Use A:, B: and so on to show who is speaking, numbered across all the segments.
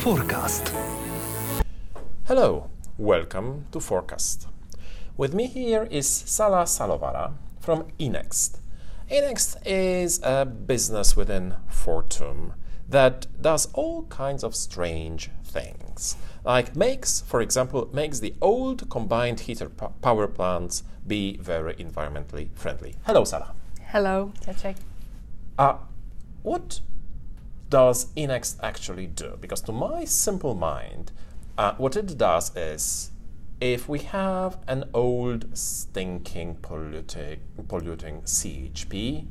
A: Forecast.
B: Hello, welcome to Forecast. With me here is Sala Salovara from Enext. Enext is a business within Fortum that does all kinds of strange things. Like makes, for example, makes the old combined heater po- power plants be very environmentally friendly. Hello, Sala.
C: Hello, Jacek.
B: Uh, what does Enext actually do? Because to my simple mind, uh, what it does is if we have an old stinking polluting, polluting CHP,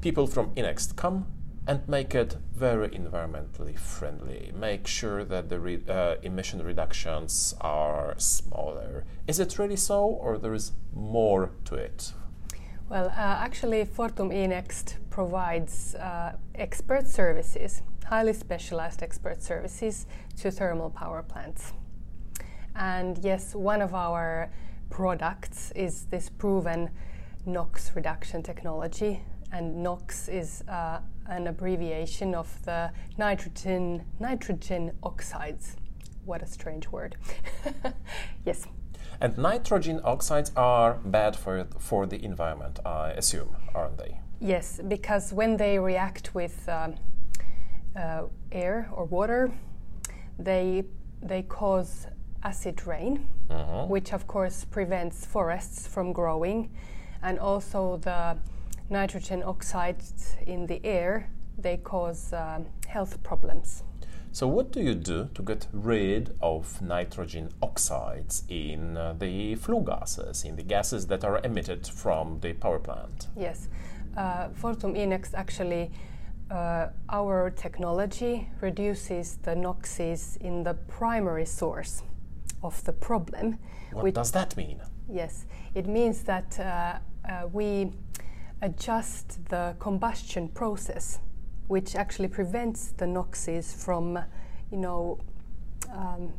B: people from Enext come and make it very environmentally friendly. Make sure that the re- uh, emission reductions are smaller. Is it really so, or there is more to it?
C: Well, uh, actually, Fortum Enext provides uh, expert services, highly specialized expert services to thermal power plants. And yes, one of our products is this proven NOx reduction technology. And NOx is uh, an abbreviation of the nitrogen nitrogen oxides. What a strange word. yes.
B: And nitrogen oxides are bad for, for the environment, I assume, aren't they?
C: Yes, because when they react with um, uh, air or water, they they cause acid rain,
B: Mhm.
C: which of course prevents forests from growing, and also the nitrogen oxides in the air they cause um, health problems.
B: So, what do you do to get rid of nitrogen oxides in uh, the flue gases, in the gases that are emitted from the power plant?
C: Yes, uh, Fortum Enext actually, uh, our technology reduces the NOxes in the primary source of the problem.
B: What does that mean?
C: Yes, it means that uh, uh, we adjust the combustion process, which actually prevents the NOxes from, you know, um,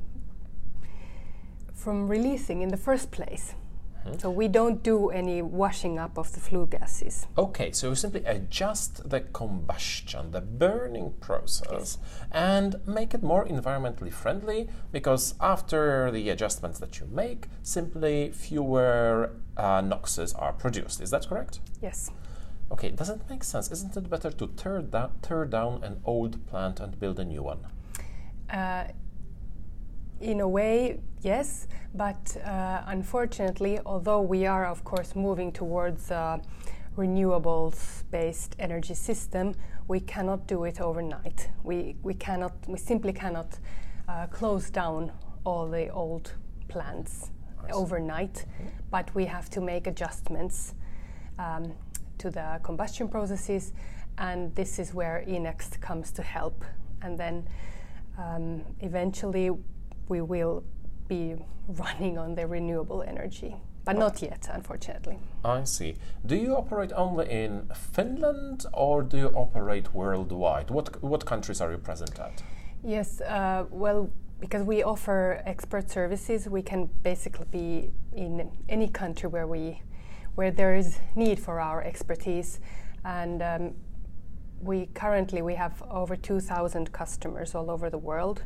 C: from releasing in the first place. So we don't do any washing up of the flue gases.
B: Okay, so you simply adjust the combustion, the burning process, and make it more environmentally friendly because after the adjustments that you make, simply fewer uh, NOxes are produced. Is that correct?
C: Yes.
B: Okay, does it make sense? Isn't it better to tear, da- tear down an old plant and build a new one?
C: Uh, in a way, yes, but uh, unfortunately, although we are, of course, moving towards a renewables based energy system, we cannot do it overnight. We, we, cannot, we simply cannot uh, close down all the old plants overnight, but we have to make adjustments um, to the combustion processes, and this is where Enext comes to help. And then um, eventually we will be running on the renewable energy, but not yet, unfortunately.
B: I see. Do you operate only in Finland or do you operate worldwide? What, what countries are you present at?
C: Yes, uh, well, because we offer expert services, we can basically be in any country where we where there is need for our expertise, and um, we currently we have over 2,000 customers all over the world,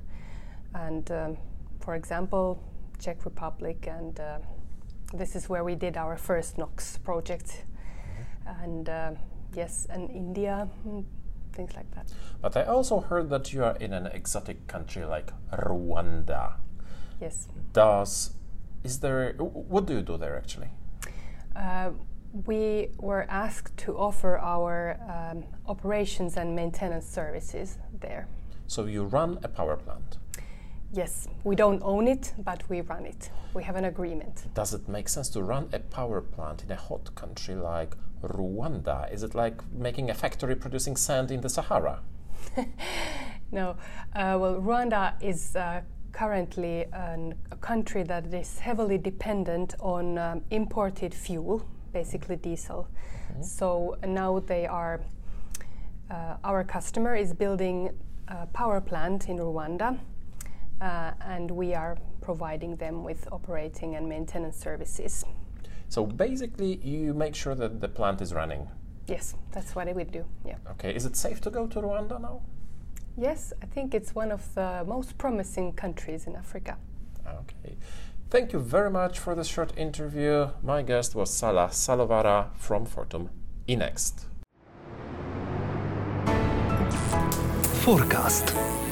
C: and um, for example, Czech Republic, and uh, this is where we did our first NOx project, and uh, yes, and India, mm, things like that.
B: But I also heard that you are in an exotic country like Rwanda.
C: Yes.
B: Does is there what do you do there actually?
C: Uh, we were asked to offer our um, operations and maintenance services there.
B: So you run a power plant.
C: Yes, we don't own it, but we run it. We have an agreement.
B: Does it make sense to run a power plant in a hot country like Rwanda? Is it like making a factory producing sand in the Sahara?
C: No, uh, well, Rwanda is uh, currently an, a country that is heavily dependent on um, imported fuel, basically diesel. So now they are, uh, our customer is building a power plant in Rwanda, uh, and we are providing them with operating and maintenance services.
B: So basically, you make sure that the plant is running.
C: Yes, that's what I would do. Yeah.
B: Okay, is it safe to go to Rwanda now?
C: Yes, I think it's one of the most promising countries in Africa.
B: Okay. Thank you very much for this short interview. My guest was Sala Salovara from Fortum Enext.
A: Forecast.